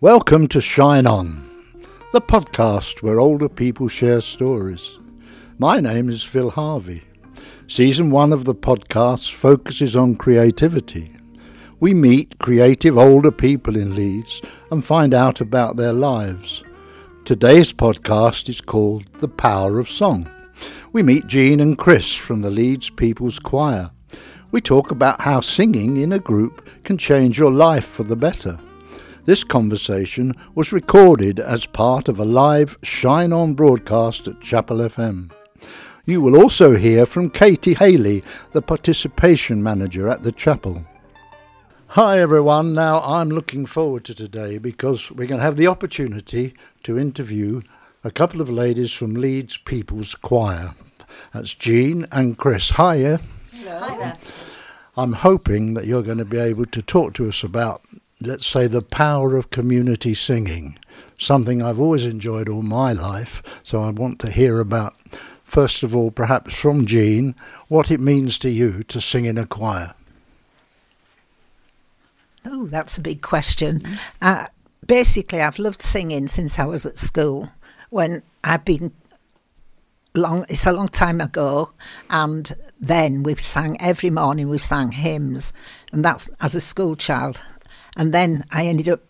Welcome to Shine On, the podcast where older people share stories. My name is Phil Harvey. Season one of the podcast focuses on creativity. We meet creative older people in Leeds and find out about their lives. Today's podcast is called The Power of Song. We meet Jean and Chris from the Leeds People's Choir. We talk about how singing in a group can change your life for the better. This conversation was recorded as part of a live Shine On broadcast at Chapel FM. You will also hear from Katie Haley, the participation manager at the chapel. Hi everyone, now I'm looking forward to today because we're going to have the opportunity to interview a couple of ladies from Leeds People's Choir. That's Jean and Chris. Hiya. Hello. Hi there. I'm hoping that you're going to be able to talk to us about let's say, the power of community singing, something I've always enjoyed all my life. So I want to hear about, first of all, perhaps from Jean, what it means to you to sing in a choir. Oh, that's a big question. Uh, basically, I've loved singing since I was at school. When I've been long, it's a long time ago, and then we sang every morning. We sang hymns, and that's as a school child. And then I ended up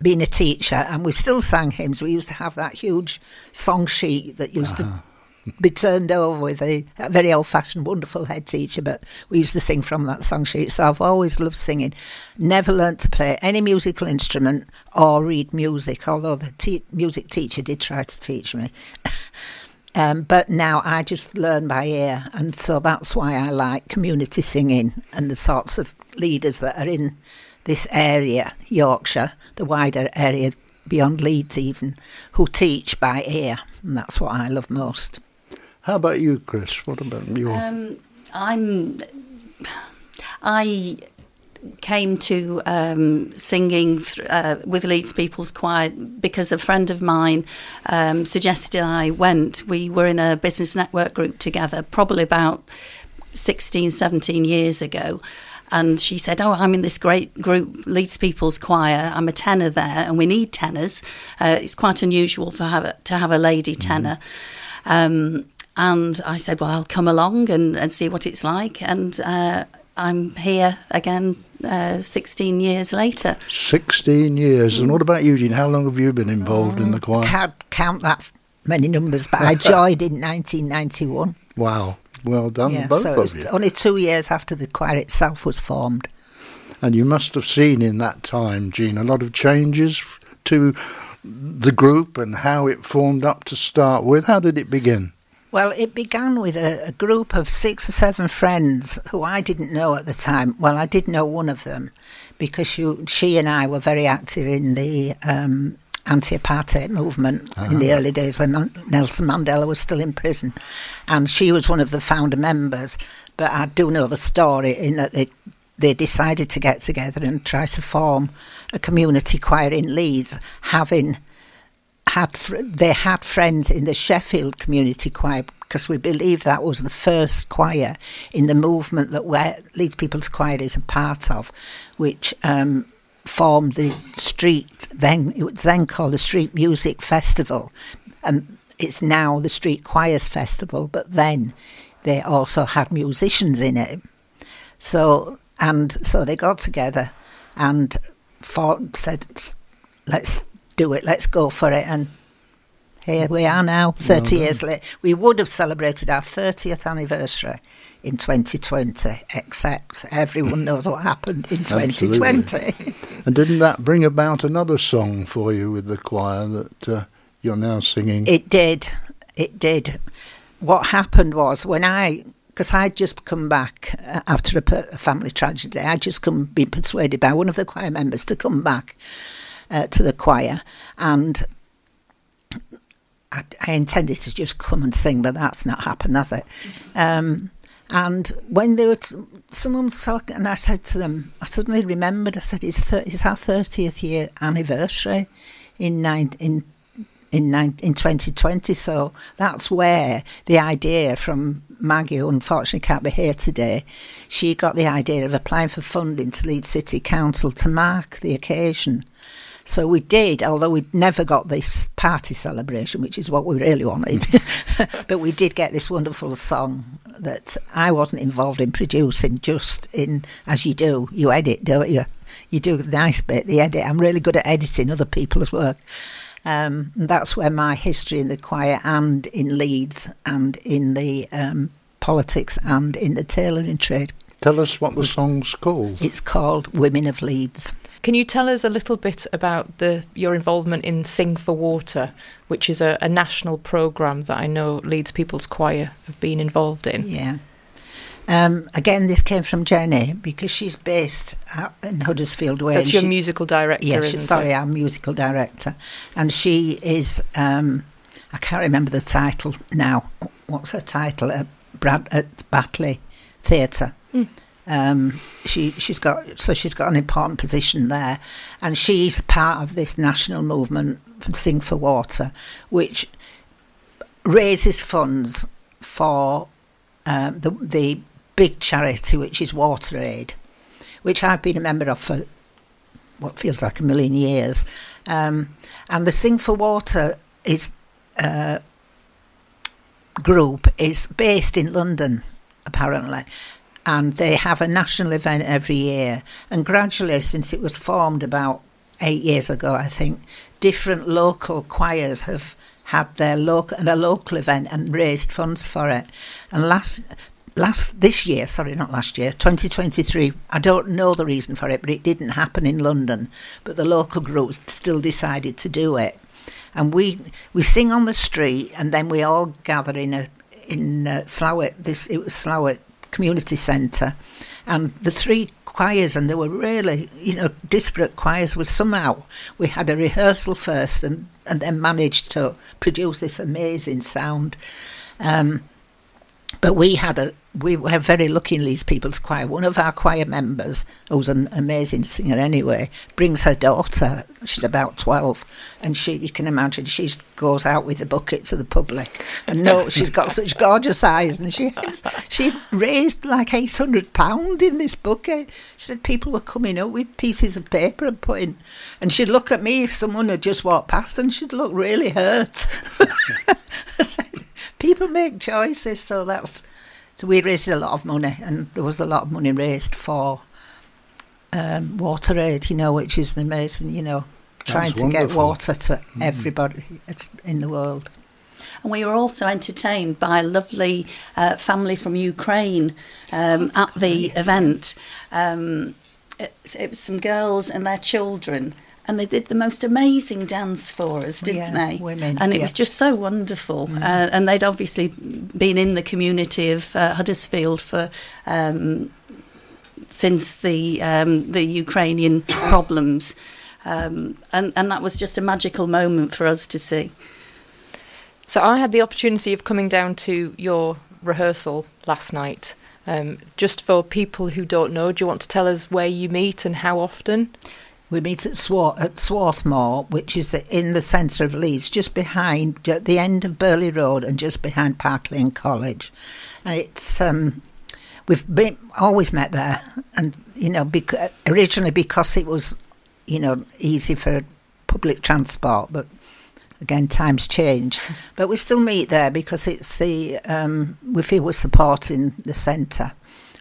being a teacher, and we still sang hymns. We used to have that huge song sheet that used uh-huh. to be turned over with a, a very old fashioned, wonderful head teacher, but we used to sing from that song sheet. So I've always loved singing. Never learnt to play any musical instrument or read music, although the te- music teacher did try to teach me. Um, but now I just learn by ear, and so that's why I like community singing and the sorts of leaders that are in this area, Yorkshire, the wider area beyond Leeds, even, who teach by ear, and that's what I love most. How about you, Chris? What about you? Um, I'm. I came to um, singing th- uh, with Leeds People's Choir because a friend of mine um, suggested I went. We were in a business network group together, probably about 16, 17 years ago. And she said, Oh, I'm in this great group, Leeds People's Choir. I'm a tenor there, and we need tenors. Uh, it's quite unusual for have a, to have a lady mm-hmm. tenor. Mm-hmm. Um, and I said, Well, I'll come along and, and see what it's like. And uh, I'm here again uh, 16 years later. 16 years. And what about you, Eugene? How long have you been involved in the mm, choir? Can't count that many numbers, but I joined in 1991. Wow. Well done, yeah, both so of you. Only two years after the choir itself was formed. And you must have seen in that time, Jean, a lot of changes to the group and how it formed up to start with. How did it begin? Well, it began with a, a, group of six or seven friends who I didn't know at the time. Well, I did know one of them because she, she and I were very active in the um, anti apartheid movement uh-huh. in the ah. early days when Nelson Mandela was still in prison. And she was one of the founder members. But I do know the story in that they, they decided to get together and try to form a community choir in Leeds, having had they had friends in the Sheffield Community Choir because we believe that was the first choir in the movement that where Leeds People's Choir is a part of, which um, formed the street. Then it was then called the Street Music Festival, and it's now the Street Choirs Festival. But then they also had musicians in it. So and so they got together and fought, said, "Let's do it, let's go for it. And here we are now, 30 well years later. We would have celebrated our 30th anniversary in 2020, except everyone knows what happened in 2020. and didn't that bring about another song for you with the choir that uh, you're now singing? It did. It did. What happened was when I because I'd just come back uh, after a, a, family tragedy. I'd just come been persuaded by one of the choir members to come back uh, to the choir, and I, I, intended to just come and sing, but that's not happened, has it? Um, and when they were, t- someone was talking, and I said to them, I suddenly remembered. I said, "It's, thir- it's our thirtieth year anniversary in nine, in in in 2020. So that's where the idea from Maggie, who unfortunately can't be here today, she got the idea of applying for funding to Leeds City Council to mark the occasion. So we did, although we never got this party celebration, which is what we really wanted. but we did get this wonderful song that I wasn't involved in producing, just in, as you do, you edit, don't you? You do the nice bit, the edit. I'm really good at editing other people's work. Um, that's where my history in the choir and in Leeds and in the um, politics and in the tailoring trade. Tell us what the song's called. It's called Women of Leeds. Can you tell us a little bit about the your involvement in Sing for Water, which is a, a national programme that I know Leeds People's Choir have been involved in? Yeah. Um, again, this came from Jenny because she's based in Huddersfield Way. That's your she, musical director, yeah, she, sorry, it? our musical director. And she is, um, I can't remember the title now. What's her title? At, Brad, at Batley Theatre. Mm. Um, she she's got so she's got an important position there, and she's part of this national movement Sing for Water, which raises funds for um, the the big charity, which is WaterAid, which I've been a member of for what feels like a million years. Um, and the Sing for Water is uh, group is based in London, apparently, and they have a national event every year. And gradually, since it was formed about eight years ago, I think, different local choirs have had their local a local event and raised funds for it. And last last this year, sorry, not last year, 2023. I don't know the reason for it, but it didn't happen in London. But the local groups still decided to do it, and we we sing on the street, and then we all gather in a in uh. This it was Slaithwaite Community Centre, and the three choirs, and they were really, you know, disparate choirs. Was somehow we had a rehearsal first, and and then managed to produce this amazing sound. Um, but we had a we were very lucky in Leeds People's Choir. One of our choir members, who's an amazing singer anyway, brings her daughter. She's about twelve, and she you can imagine she goes out with the bucket to the public, and no, she's got such gorgeous eyes, and she she raised like eight hundred pound in this bucket. She said people were coming up with pieces of paper and putting, and she'd look at me if someone had just walked past, and she'd look really hurt. people make choices, so that's so we raised a lot of money, and there was a lot of money raised for um, WaterAid, you know, which is amazing, you know, trying to get water to mm. everybody in the world. And we were also entertained by a lovely uh, family from Ukraine um, at the event. Um, it, it was some girls and their children and they did the most amazing dance for us, didn't yeah, they? Women, and it yeah. was just so wonderful. Mm. Uh, and they'd obviously been in the community of uh, Huddersfield for um, since the um, the Ukrainian problems, um, and and that was just a magical moment for us to see. So I had the opportunity of coming down to your rehearsal last night. Um, just for people who don't know, do you want to tell us where you meet and how often? We meet at, Swar- at Swarthmore, which is in the centre of Leeds, just behind, at the end of Burley Road and just behind Park Lane College. And it's, um, we've been, always met there. And, you know, bec- originally because it was, you know, easy for public transport, but again, times change. But we still meet there because it's the, um, we feel we're supporting the centre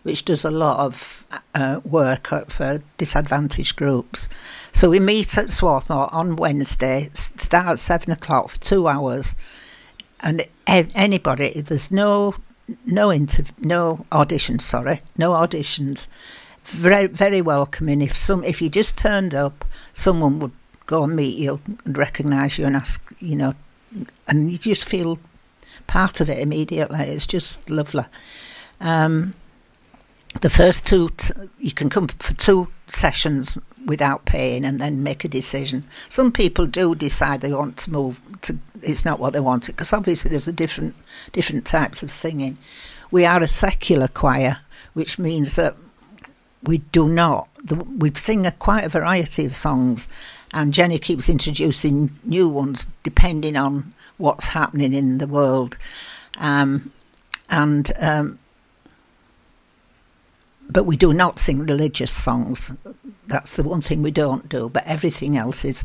which does a lot of uh, work for disadvantaged groups. So we meet at Swarthmore on Wednesday, start at seven o'clock for two hours, and anybody, there's no no inter- no auditions, sorry, no auditions. Very very welcoming. If some if you just turned up, someone would go and meet you and recognise you and ask, you know, and you just feel part of it immediately. It's just lovely. Um, the first two, t- you can come for two sessions without paying and then make a decision. Some people do decide they want to move to, it's not what they wanted, because obviously there's a different, different types of singing. We are a secular choir, which means that we do not, the, we sing a quite a variety of songs And Jenny keeps introducing new ones depending on what's happening in the world. Um, and um, but we do not sing religious songs. That's the one thing we don't do. But everything else is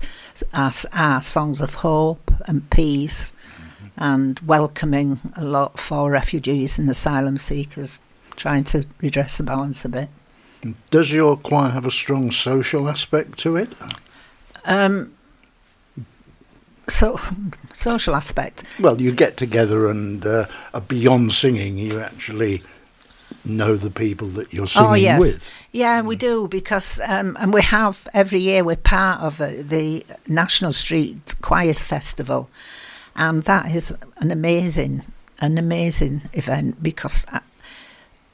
our, our songs of hope and peace mm-hmm. and welcoming a lot for refugees and asylum seekers, trying to redress the balance a bit. Does your choir have a strong social aspect to it? Um, so social aspect. Well, you get together and uh, beyond singing, you actually know the people that you're singing oh, yes. with. Yeah, we do because, um, and we have every year. We're part of uh, the National Street Choirs Festival, and that is an amazing, an amazing event because a,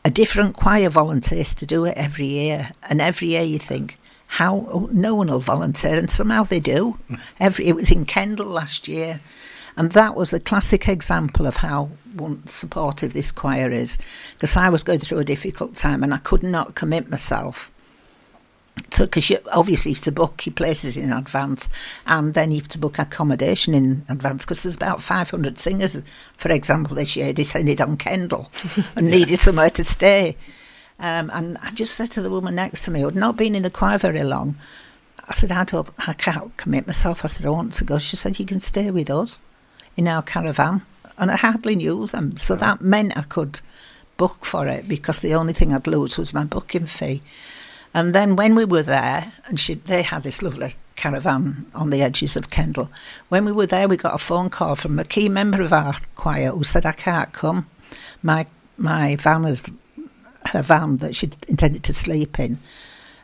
a different choir volunteers to do it every year, and every year you think how oh, no one will volunteer, and somehow they do. Every it was in Kendal last year, and that was a classic example of how supportive this choir is. Because I was going through a difficult time, and I could not commit myself. Because so, obviously you have to book your places in advance, and then you have to book accommodation in advance. Because there's about 500 singers, for example, this year descended on Kendal and needed somewhere to stay. Um, and I just said to the woman next to me, who had not been in the choir very long, I said, I, don't, I can't commit myself. I said, I want to go. She said, You can stay with us in our caravan. And I hardly knew them. So that meant I could book for it because the only thing I'd lose was my booking fee. And then when we were there, and she, they had this lovely caravan on the edges of Kendal. When we were there, we got a phone call from a key member of our choir who said, I can't come. My, my van has her van that she'd intended to sleep in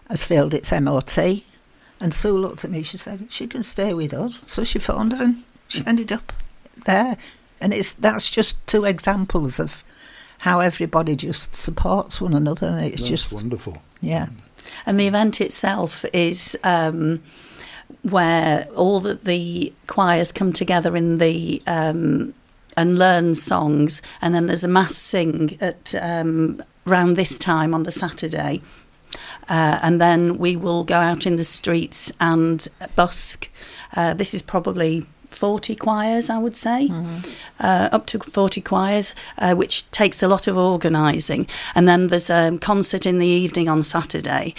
has failed its MOT. And Sue looked at me, she said, She can stay with us. So she phoned her and she mm. ended up there. And it's that's just two examples of how everybody just supports one another. And it's that's just wonderful. Yeah. And the event itself is um, where all the, the, choirs come together in the um, and learn songs, and then there's a mass sing at um, around this time on the Saturday. Uh, and then we will go out in the streets and busk. Uh, this is probably 40 choirs, I would say, mm-hmm. uh, up to 40 choirs, uh, which takes a lot of organising. And then there's a concert in the evening on Saturday,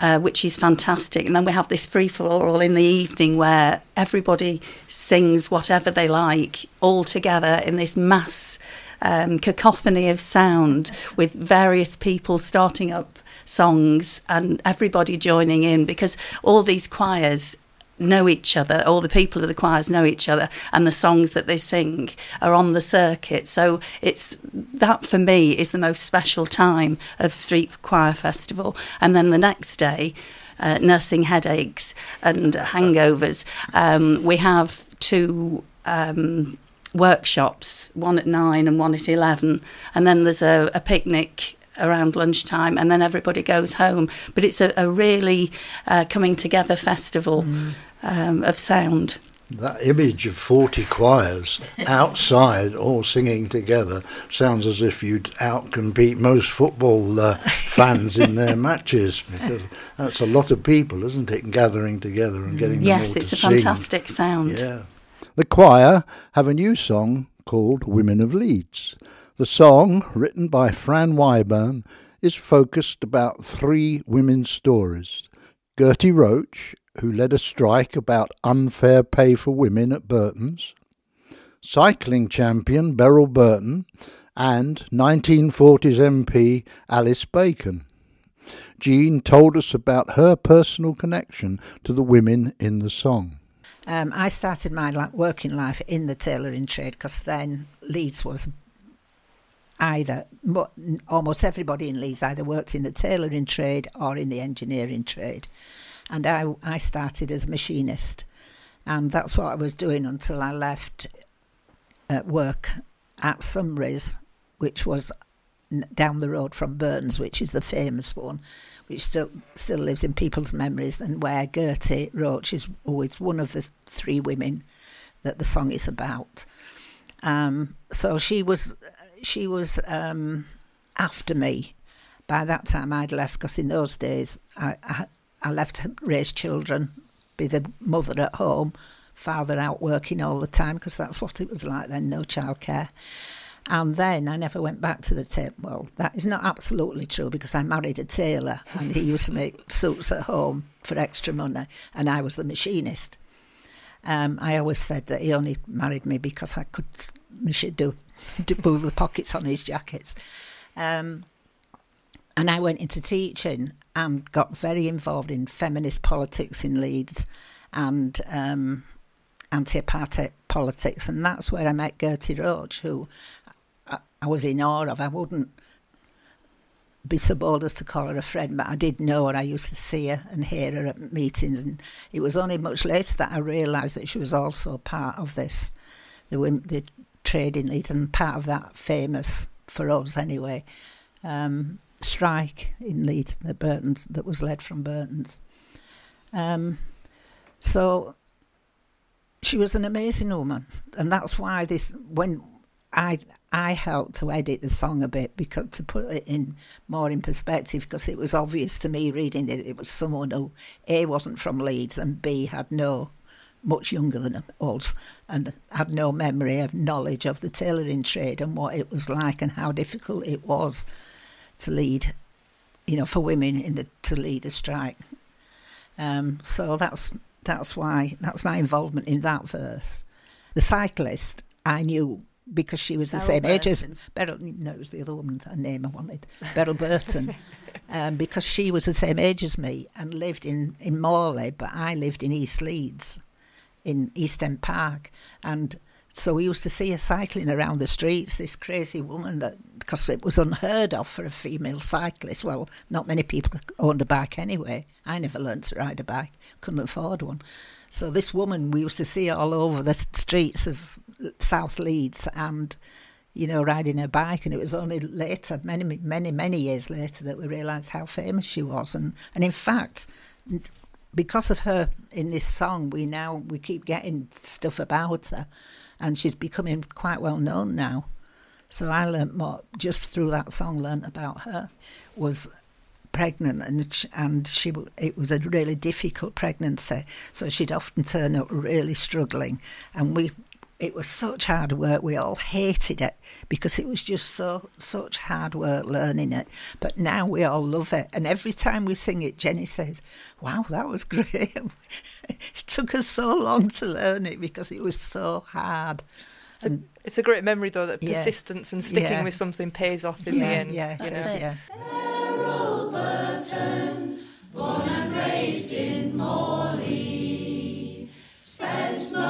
uh, which is fantastic. And then we have this free for all in the evening where everybody sings whatever they like all together in this mass um, cacophony of sound with various people starting up songs and everybody joining in because all these choirs know each other, all the people of the choirs know each other, and the songs that they sing are on the circuit. So it's that for me is the most special time of Street Choir Festival. And then the next day, uh, nursing headaches and hangovers, um, we have two. Um, workshops, one at nine and one at 11. And then there's a, a picnic around lunchtime and then everybody goes home. But it's a, a really uh, coming together festival mm. um, of sound. That image of 40 choirs outside all singing together sounds as if you'd outcompete most football uh, fans in their matches because that's a lot of people, isn't it, gathering together and getting Yes, it's a sing. fantastic sound. Yeah. The choir have a new song called Women of Leeds. The song, written by Fran Wyburn, is focused about three women's stories. Gertie Roche, who led a strike about unfair pay for women at Burton's, cycling champion Beryl Burton, and 1940s MP Alice Bacon. Jean told us about her personal connection to the women in the song. Um, I started my working life in the tailoring trade because then Leeds was either almost everybody in Leeds either worked in the tailoring trade or in the engineering trade, and I I started as a machinist, and that's what I was doing until I left uh, work at Sumries, which was down the road from Burtons, which is the famous one, which still still lives in people's memories, and where Gertie Roche is always one of the three women that the song is about. Um, so she was she was um, after me. By that time, I'd left because in those days I, I, I left to raise children be the mother at home, father out working all the time because that's what it was like then, no childcare. And then I never went back to the tape. Well, that is not absolutely true because I married a tailor and he used to make suits at home for extra money, and I was the machinist. Um, I always said that he only married me because I could do, do move the pockets on his jackets. Um, and I went into teaching and got very involved in feminist politics in Leeds and um, anti-apartheid politics, and that's where I met Gertie Roche, who I, I was in awe of. I wouldn't be so bold as to call her a friend, but I did know her. I used to see her and hear her at meetings, and it was only much later that I realised that she was also part of this, the the trading Leeds, and part of that famous for us anyway. Um, strike in Leeds, the Burtons, that was led from Burtons. Um, so she was an amazing woman, and that's why this when I I helped to edit the song a bit because to put it in more in perspective because it was obvious to me reading it it was someone who a wasn't from Leeds and b had no much younger than us and had no memory of knowledge of the tailoring trade and what it was like and how difficult it was to lead, you know, for women in the to lead a strike. Um, so that's that's why that's my involvement in that verse. The cyclist I knew because she was the Beryl same age as Beryl. No, it was the other woman. woman's name I wanted, Beryl Burton, um, because she was the same age as me and lived in in Morley, but I lived in East Leeds, in East End Park, and so we used to see her cycling around the streets. This crazy woman that because it was unheard of for a female cyclist. Well, not many people owned a bike anyway. I never learned to ride a bike, couldn't afford one. So this woman, we used to see all over the streets of South Leeds and, you know, riding her bike. And it was only later, many, many, many years later, that we realised how famous she was. And, and in fact, because of her in this song, we now we keep getting stuff about her, and she's becoming quite well known now. So I learnt more just through that song. Learnt about her was pregnant and sh- and she it was a really difficult pregnancy. So she'd often turn up really struggling, and we. It was such hard work. We all hated it because it was just so such hard work learning it. But now we all love it, and every time we sing it, Jenny says, "Wow, that was great." it took us so long to learn it because it was so hard. It's a, it's a great memory though that Yeah. persistence and sticking Yeah. with something pays off in yeah, the end. Yeah, yeah,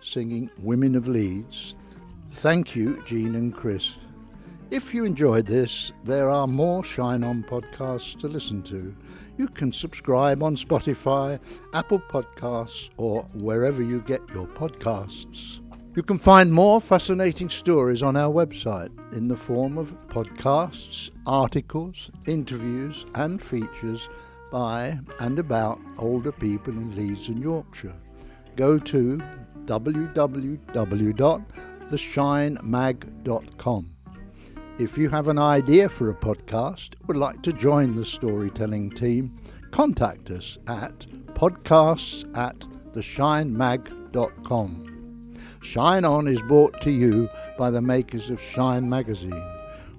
singing Women of Leeds. Thank you, Jean and Chris. If you enjoyed this, there are more Shine On podcasts to listen to. You can subscribe on Spotify, Apple Podcasts, or wherever you get your podcasts. You can find more fascinating stories on our website in the form of podcasts, articles, interviews, and features by and about older people in Leeds and Yorkshire. Go to www.theshinemag.com. If you have an idea for a podcast, would like to join the storytelling team, contact us at podcasts at theshinemag.com. Shine On is brought to you by the makers of Shine Magazine,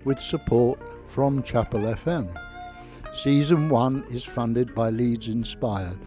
with support from Chapel FM. Season 1 is funded by Leeds Inspired.